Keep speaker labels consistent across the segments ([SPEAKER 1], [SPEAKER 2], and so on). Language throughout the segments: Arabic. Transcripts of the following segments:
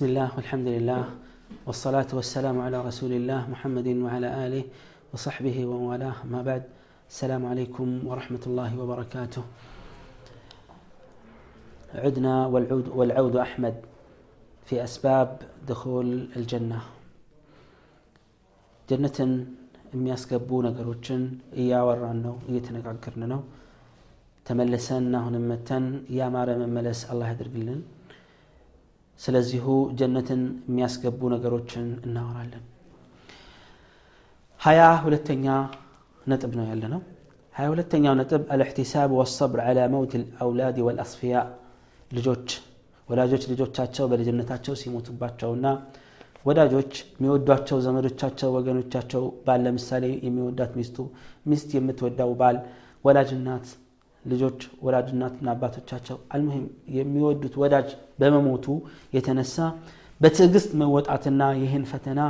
[SPEAKER 1] بسم الله والحمد لله والصلاة والسلام على رسول الله محمد وعلى آله وصحبه وموالاه ما بعد السلام عليكم ورحمة الله وبركاته عدنا والعود, والعود أحمد في أسباب دخول الجنة جنة የሚያስገቡ ነገሮችን እያወራን ነው እየተነጋገርን ነው ተመልሰን አሁንም መተን ያማረ መመለስ አላህ ያድርግልን ስለዚሁ ጀነትን የሚያስገቡ ነገሮችን እናወራለን። ሀያ ሁለተኛ ነጥብ ነው ያለ ነው ሀያ ሁለተኛው ነጥብ አልእሕቲሳብ ወሰብር አላ መውት ልአውላድ ወልአስፊያ ልጆች ወላጆች ልጆቻቸው በልጅነታቸው ሲሞቱባቸውና ወዳጆች የሚወዷቸው ዘመዶቻቸው ወገኖቻቸው ባል ለምሳሌ የሚወዳት ሚስቱ ሚስት የምትወዳው ባል ወላጅ እናት ልጆች ወላጅ እናትና አባቶቻቸው አልሙሂም የሚወዱት ወዳጅ በመሞቱ የተነሳ በትዕግስት መወጣትና ይህን ፈተና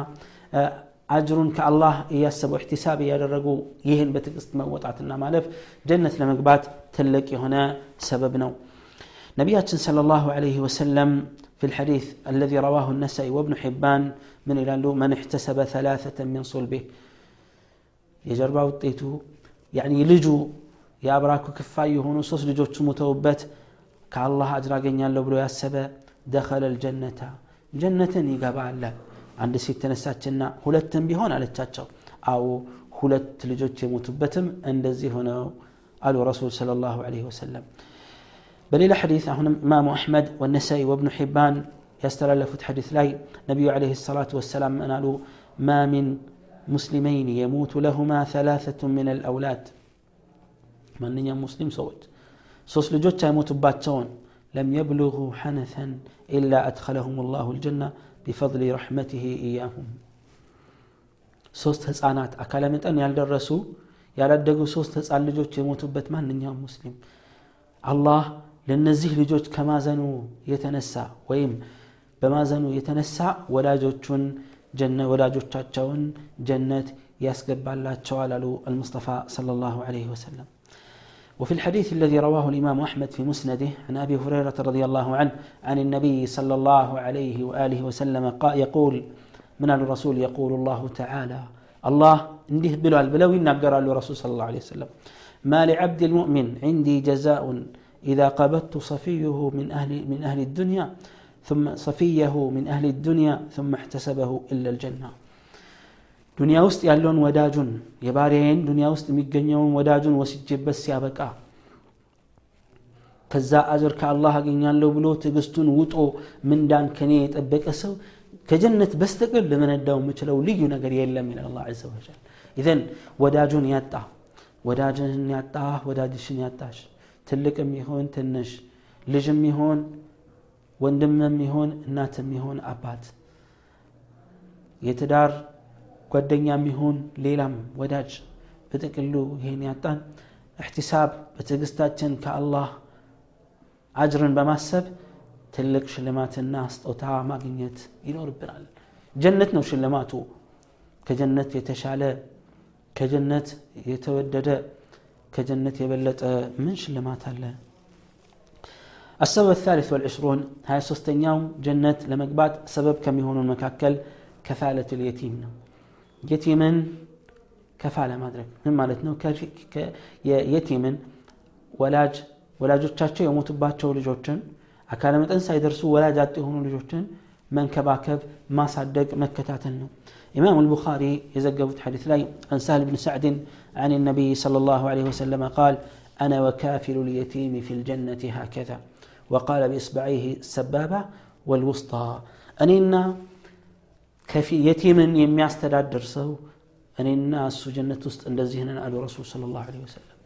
[SPEAKER 1] አጅሩን ከአላህ እያሰቡ እሕቲሳብ እያደረጉ ይህን በትዕግስት መወጣትና ማለፍ ጀነት ለመግባት ትልቅ የሆነ ሰበብ ነው ነቢያችን صلى الله عليه وسلم في الحديث الذي رواه النسائي وابن حبان من إلى من احتسب ثلاثة من صلبه يجربا وطيته يعني لجو የአብራኩ ክፋይ የሆኑ ሶስት ልጆቹ ሙተውበት ከአላህ አጅር አገኛለሁ ብሎ ያሰበ ደኸለ ልጀነታ ጀነትን ይገባል አንድ ሴት ተነሳችና ሁለትም ቢሆን አለቻቸው አዎ ሁለት ልጆች የሞቱበትም እንደዚህ ሆነው አሉ ረሱል صلى الله عليه وسلم በሌላ ሐዲስ አሁንም ኢማሙ አሕመድ ወነሳኢ ወብኑ ሒባን ያስተላለፉት ሐዲስ ላይ ነቢዩ ዓለይሂ ሰላቱ ወሰላም ምን አሉ ማ ሚን ሙስሊመይን የሙቱ ለሁማ ثلاثة من الأولاد ማንኛውም ሙስሊም ሰዎች ሶስት ልጆች አይሞቱባቸውን ለም የብልغ ሐነተን ኢላ አድኸለሁም ላሁ ልጀና ቢፈضሊ ረሕመትህ እያሁም ሶስት ህፃናት አካለ መጠን ያልደረሱ ያላደጉ ሶስት ህፃን ልጆች የሞቱበት ማንኛውም ሙስሊም አላህ ለእነዚህ ልጆች ከማዘኑ የተነሳ ወይም በማዘኑ የተነሳ ወላጆቹን ወላጆቻቸውን ጀነት ያስገባላቸዋል አሉ አልሙስጠፋ ሰለላሁ ዐለይሂ ወሰለም وفي الحديث الذي رواه الإمام أحمد في مسنده عن أبي هريرة رضي الله عنه عن النبي صلى الله عليه وآله وسلم يقول من الرسول يقول الله تعالى الله انده بلو البلو ينقر الرسول صلى الله عليه وسلم ما لعبد المؤمن عندي جزاء إذا قبضت صفيه من أهل, من أهل الدنيا ثم صفيه من أهل الدنيا ثم احتسبه إلا الجنة. ዱንያ ውስጥ ያለውን ወዳጁን የባሪያዬን ዱንያ ውስጥ የሚገኘውን ወዳጁን ወስጄበት ሲያበቃ ከዛ አጅር ከአላህ አገኛለሁ ብሎ ትዕግስቱን ውጦ ምንዳን ከኔ የጠበቀ ሰው ከጀነት በስተቀር ልመነዳው የምችለው ልዩ ነገር የለም ይላል አላ ዘ ወጀል። ወዳጁን ያጣ ወዳጅን ያጣ ወዳጅሽን ያጣሽ። ትልቅም ይሆን ትንሽ ልጅም ይሆን ወንድምም ይሆን እናትም ይሆን አባት። የትዳር ጓደኛም ይሁን ሌላም ወዳጅ በጥቅሉ ይህን ያጣን እሕቲሳብ በትዕግስታችን ከአላህ አጅርን በማሰብ ትልቅ ሽልማትና ስጦታ ማግኘት ይኖርብናል ጀነት ነው ሽልማቱ ከጀነት የተሻለ ከጀነት የተወደደ ከጀነት የበለጠ ምን ሽልማት አለ السبب الثالث والعشرون هاي سوستنياو جنة لمقبات سبب كم يهون مكاكل كفالة اليتيم ነው የቲምን ከፋለ ማድረግ ምን ማለት ነው የቲምን ወላጅ ወላጆቻቸው የሞቱባቸው ልጆችን አካለ መጠን ሳይደርሱ ወላጅ አጥ የሆኑ ልጆችን መንከባከብ ማሳደግ መከታተል ነው إمام البخاري يزقفت حديث لاي عن سهل بن سعد عن النبي صلى الله عليه وسلم قال أنا وكافل اليتيم في الجنة هكذا وقال بإصبعيه السبابة والوسطى أنينا የቲምን የሚያስተዳድር ሰው እኔና እሱ ጀነት ውስጥ እንደዚህ ነን አሉ ረሱል ስለ ላሁ ወሰለም።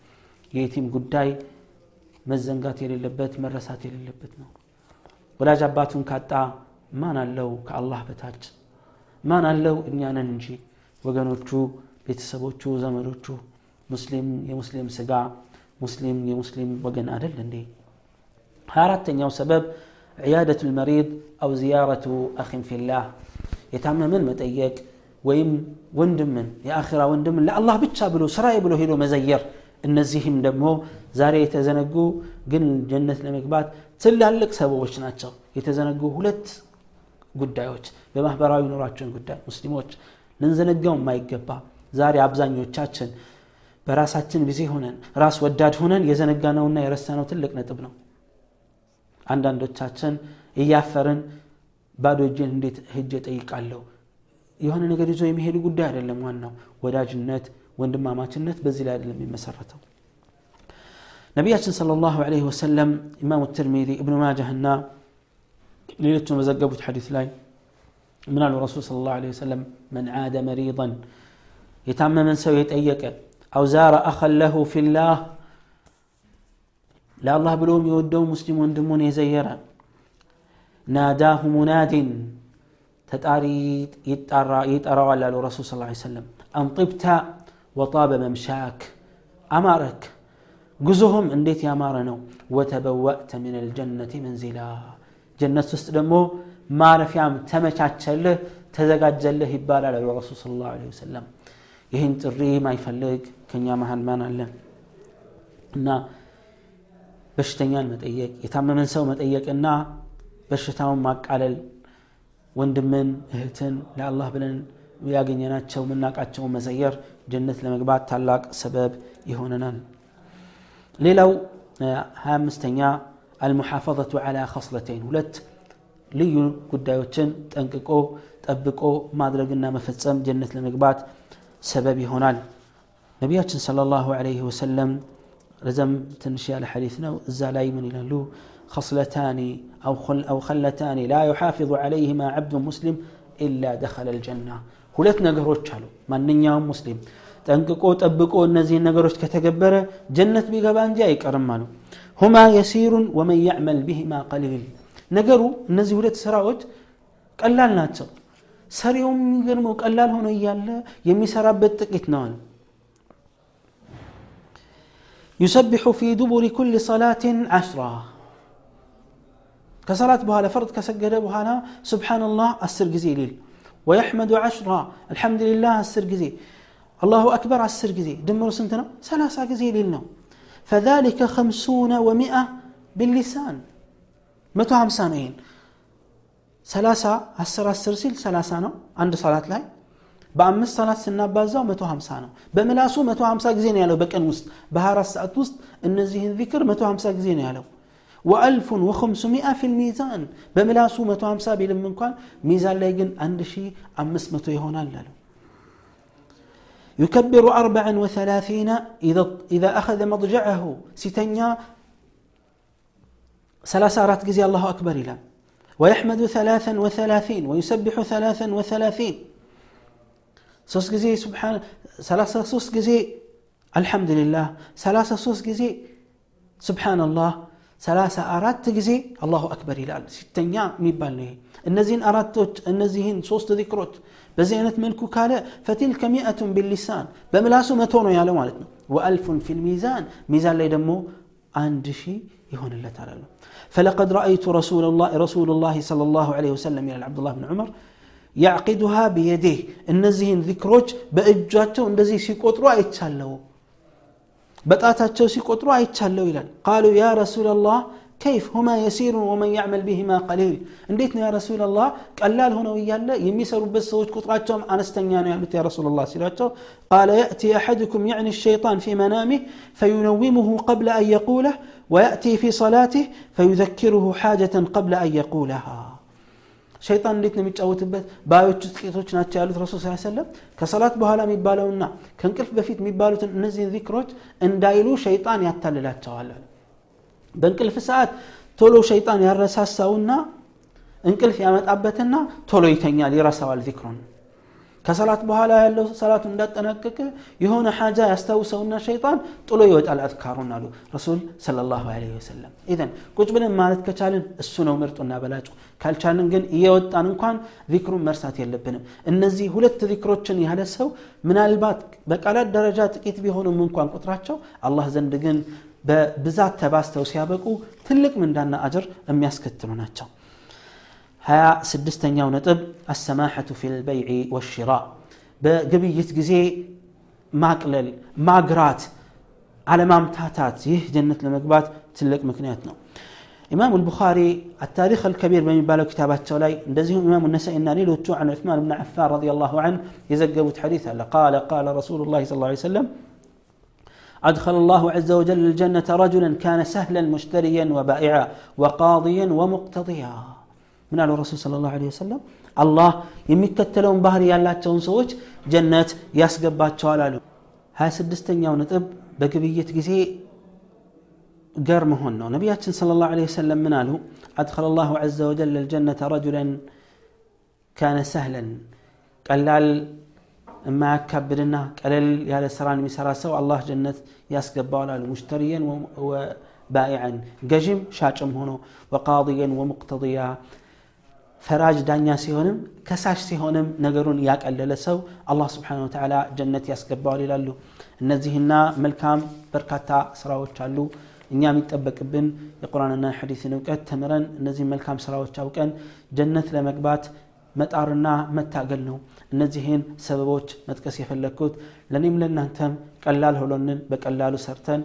[SPEAKER 1] የየቲም ጉዳይ መዘንጋት የሌለበት መረሳት የሌለበት ነው። ወላጅ አባቱን ካጣ ማን አለው? ከአላህ በታች ማን አለው? እኛንን እንጂ። ወገኖቹ ቤተሰቦቹ ዘመዶቹ ሙስሊም የሙስሊም ስጋ ሙስሊም የሙስሊም ወገን አደል እንዴ? አራተኛው ሰበብ ዕያደቱ ልመሪድ አው ዚያረቱ አኺን ፊላህ የታመመን መጠየቅ ወይም ወንድምን የአኺራ ወንድምን ለአላህ ብቻ ብሎ ስራዬ ብሎ ሄዶ መዘየር እነዚህም ደግሞ ዛሬ የተዘነጉ ግን ጀነት ለመግባት ትላልቅ ሰበቦች ናቸው። የተዘነጉ ሁለት ጉዳዮች በማህበራዊ ኑሯችን ጉዳይ። ሙስሊሞች ልንዘነጋው የማይገባ ዛሬ አብዛኞቻችን በራሳችን ጊዜ ሆነን ራስ ወዳድ ሆነን የዘነጋነውና የረሳነው ትልቅ ነጥብ ነው። አንዳንዶቻችን እያፈርን ባዶ እጄን እንዴት ሄጄ ጠይቃለሁ የሆነ ነገር ይዞ የሚሄዱ ጉዳይ አይደለም ዋናው ወዳጅነት ወንድማማችነት በዚህ ላይ አይደለም የሚመሰረተው ነቢያችን صلى الله عليه وسلم ኢማሙ ትርሚዚ እብኑ ማጃህና ሌሎችን በዘገቡት ሐዲስ ላይ ምን አሉ ረሱል صلى الله عليه وسلم من عاد مريضا የታመመን ሰው የጠየቀ أو زار أخا له في الله ለአላህ ብሎ የሚወደው ሙስሊም ወንድሙን የዘየረ ናዳሁ ሙናዲን ተጣሪ ይጠራዋል አሉ ረሱል ስ ሰለም አንጢብታ ወጣበ መምሻክ አማረክ ጉዞህም እንዴት ያማረ ነው ወተበወእተ ምን ልጀነት መንዚላ ጀነት ውስጥ ደግሞ ማረፊያም ተመቻቸልህ ተዘጋጀልህ ይባላል አሉ ረሱል ስለ ላሁ ወሰለም ይህን ጥሪ ማይፈልግ ከኛ መሀል ማን አለ እና በሽተኛን መጠየቅ የታመመን ሰው መጠየቅና በሽታውን ማቃለል ወንድምን እህትን ለአላህ ብለን ያገኘናቸው ምናቃቸውን መዘየር ጀነት ለመግባት ታላቅ ሰበብ ይሆነናል ሌላው ሀያ አምስተኛ አልሙሐፈظቱ ዐላ ከስለተይን ሁለት ልዩ ጉዳዮችን ጠንቅቆ ጠብቆ ማድረግና መፈጸም ጀነት ለመግባት ሰበብ ይሆናል ነቢያችን ሰለላሁ ዐለይሂ ወሰለም ረዘም ትንሽ ያለ ሐዲት ነው እዛ ላይ ምን ይላሉ خصلتان أو, خل أو خلتان لا يحافظ عليهما عبد مسلم إلا دخل الجنة ሁለት ነገሮች አሉ ማንኛውም ሙስሊም ጠንቅቆ ጠብቆ እነዚህን ነገሮች ከተገበረ ጀነት ቢገባ እንጂ አይቀርም አሉ ሁማ የሲሩን ወመን ያዕመል ቢህማ ቀሊል ነገሩ እነዚህ ሁለት ስራዎች ቀላል ናቸው ሰሪው የሚገርመው ቀላል ሆኖ እያለ የሚሰራበት ጥቂት ነው አሉ يسبح في دبر كل صلاة عشرة كصلاة بها فرض كسجد بها سبحان الله السر جزي ويحمد عشرة الحمد لله السر جزي الله أكبر على السر جزي دمر سنتنا ثلاثة جزي للنو فذلك خمسون ومئة باللسان متى همسانين ثلاثة السر السر سيل ثلاثة نو عند صلاة لاي በአምስት ሰላት ስናባዛው 150 ነው በምላሱ 150 ጊዜ ነው ያለው በቀን ውስጥ በ24 ሰዓት ውስጥ እነዚህን ዚክር 150 ጊዜ ነው ያለው و1500 في الميዛን በምላሱ 150 ቢልም እንኳን ميزان لاي ግን 1500 ይሆናል አሉ يكبر 34 إذا, إذا أخذ مضجعه ستنيا 34 ጊዜ الله أكبر إلى. ويحمد 33 ويسبح 33 ሶስት ጊዜ سبحان 33 ጊዜ الحمد لله. 33 ጊዜ سبحان الله. ሰላሳ አራት ጊዜ አላሁ አክበር ይላል ሲተኛ የሚባል ነው እነዚህን አራቶች እነዚህን ሶስት ዚክሮች በዚህ አይነት መልኩ ካለ ፈቲልከ ሚአቱን ቢሊሳን በምላሱ መቶ ነው ያለው ማለት ነው ወአልፉን ፊል ሚዛን ሚዛን ላይ ደግሞ አንድ ሺህ ይሆንለታል አሉ فلقد رأيت رسول الله رسول الله صلى الله عليه وسلم إلى عبد الله بن عمر يعقدها بيديه እነዚህን ዚክሮች በእጃቸው እንደዚህ ሲቆጥሩ አይቻለው በጣታቸው ሲቆጥሩ አይቻለው ይላል ቃሉ ያ ረሱላላህ كيف هما يسير ومن يعمل بهما قليل እንዴት ነው ያ ረሱላላህ ቀላል ሆነው እያለ የሚሰሩበት ሰዎች ቁጥራቸውም አነስተኛ ነው ያሉት ያ ረሱላላህ ሲሏቸው قال يأتي أحدكم يعني الشيطان في منامه فينومه قبل أن يقوله ويأتي في صلاته فيذكره حاجة قبل أن يقولها ሸይጣን እንዴት ነው የሚጫወትበት? ባዮቹ ጥቂቶች ናቸው ያሉት ረሱል ስ ሰለም ከሰላት በኋላ የሚባለውና ከእንቅልፍ በፊት የሚባሉትን እነዚህን ዚክሮች እንዳይሉ ሸይጣን ያታልላቸዋል በእንቅልፍ ሰዓት ቶሎ ሸይጣን ያረሳሳውና እንቅልፍ ያመጣበትና ቶሎ ይተኛል ይረሳዋል ዚክሩን ከሰላት በኋላ ያለው ሰላቱ እንዳጠናቀቀ የሆነ ሓጃ ያስታውሰውና ሸይጣን ጥሎ ይወጣል አዝካሩን አሉ ረሱል صለ ላሁ ለ ወሰለም። ኢዘን ቁጭ ብለን ማለት ከቻልን እሱ ነው ምርጡና በላጩ። ካልቻልን ግን እየወጣን እንኳን ዚክሩን መርሳት የለብንም። እነዚህ ሁለት ዚክሮችን ያለ ሰው ምናልባት በቃላት ደረጃ ጥቂት ቢሆኑም እንኳን ቁጥራቸው አላህ ዘንድ ግን በብዛት ተባስተው ሲያበቁ ትልቅ ምንዳና አጅር የሚያስከትሉ ናቸው ሀያ ስድስተኛው ነጥብ አሰማሐቱ ፊ ልበይዕ ወሽራ በግብይት ጊዜ ማቅለል ማግራት አለማምታታት ይህ ጀነት ለመግባት ትልቅ ምክንያት ነው ኢማሙ ልቡኻሪ አታሪክ አልከቢር በሚባለው ኪታባቸው ላይ እንደዚሁም ኢማሙ ነሳኢና ሌሎቹ عن عثمان بن عفان رضي الله عنه የዘገቡት ሐዲስ አለ قال قال رسول الله صلى الله عليه وسلم أدخل الله عز وجل الجنة رجلا كان سهلا مشتريا وبائعا وقاضيا ومقتضيا من قال الرسول صلى الله عليه وسلم الله يمتتلون بحر يالاتون سوچ جنت ياسقبات شوالالو هاي سدستن يا يون نطب بقبية قزي قر مهن ونبيات صلى الله عليه وسلم من قالوا أدخل الله عز وجل الجنة رجلا كان سهلا قال ما كبرنا قال يا لسران مسرا سو الله جنة ياسقبا مشتريا و... وبائعا قجم شاشم هنا وقاضيا ومقتضيا ፈራጅ ዳኛ ሲሆንም ከሳሽ ሲሆንም ነገሩን ያቀለለ ሰው አላህ ስብሓን ወተዓላ ጀነት ያስገባዋል ይላሉ። እነዚህና መልካም በርካታ ስራዎች አሉ። እኛ የሚጠበቅብን የቁርአንና የሐዲስን እውቀት ተምረን እነዚህ መልካም ስራዎች አውቀን ጀነት ለመግባት መጣርና መታገል ነው። እነዚህን ሰበቦች መጥቀስ የፈለግኩት ለእኔም ለእናንተም ቀላል ሆሎንን በቀላሉ ሰርተን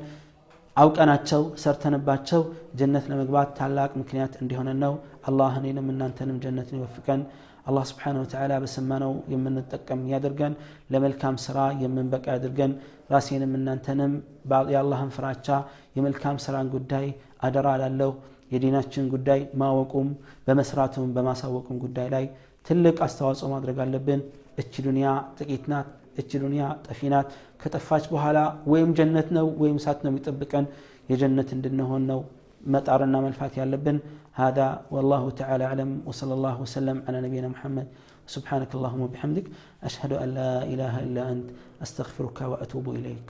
[SPEAKER 1] አውቀናቸው ሰርተንባቸው ጀነት ለመግባት ታላቅ ምክንያት እንዲሆነ ነው። አላህ እኔንም እናንተንም ጀነትን ይወፍቀን። አላህ ስብሓን ወተዓላ በሰማነው የምንጠቀም ያድርገን። ለመልካም ስራ የምንበቃ ያድርገን። ራሴንም እናንተንም የአላህን ፍራቻ የመልካም ስራን ጉዳይ አደራ ላለው የዲናችን ጉዳይ ማወቁም በመስራቱም በማሳወቁም ጉዳይ ላይ ትልቅ አስተዋጽኦ ማድረግ አለብን። እች ዱንያ ጥቂት ናት እች ዱንያ ጠፊ ናት ከጠፋች በኋላ ወይም ጀነት ነው ወይም እሳት ነው የሚጠብቀን የጀነት እንድንሆን ነው መጣርና መልፋት ያለብን هذا والله تعالى أعلم وصلى الله وسلم على نبينا محمد سبحانك اللهم وبحمدك أشهد أن لا إله إلا أنت أستغفرك وأتوب إليك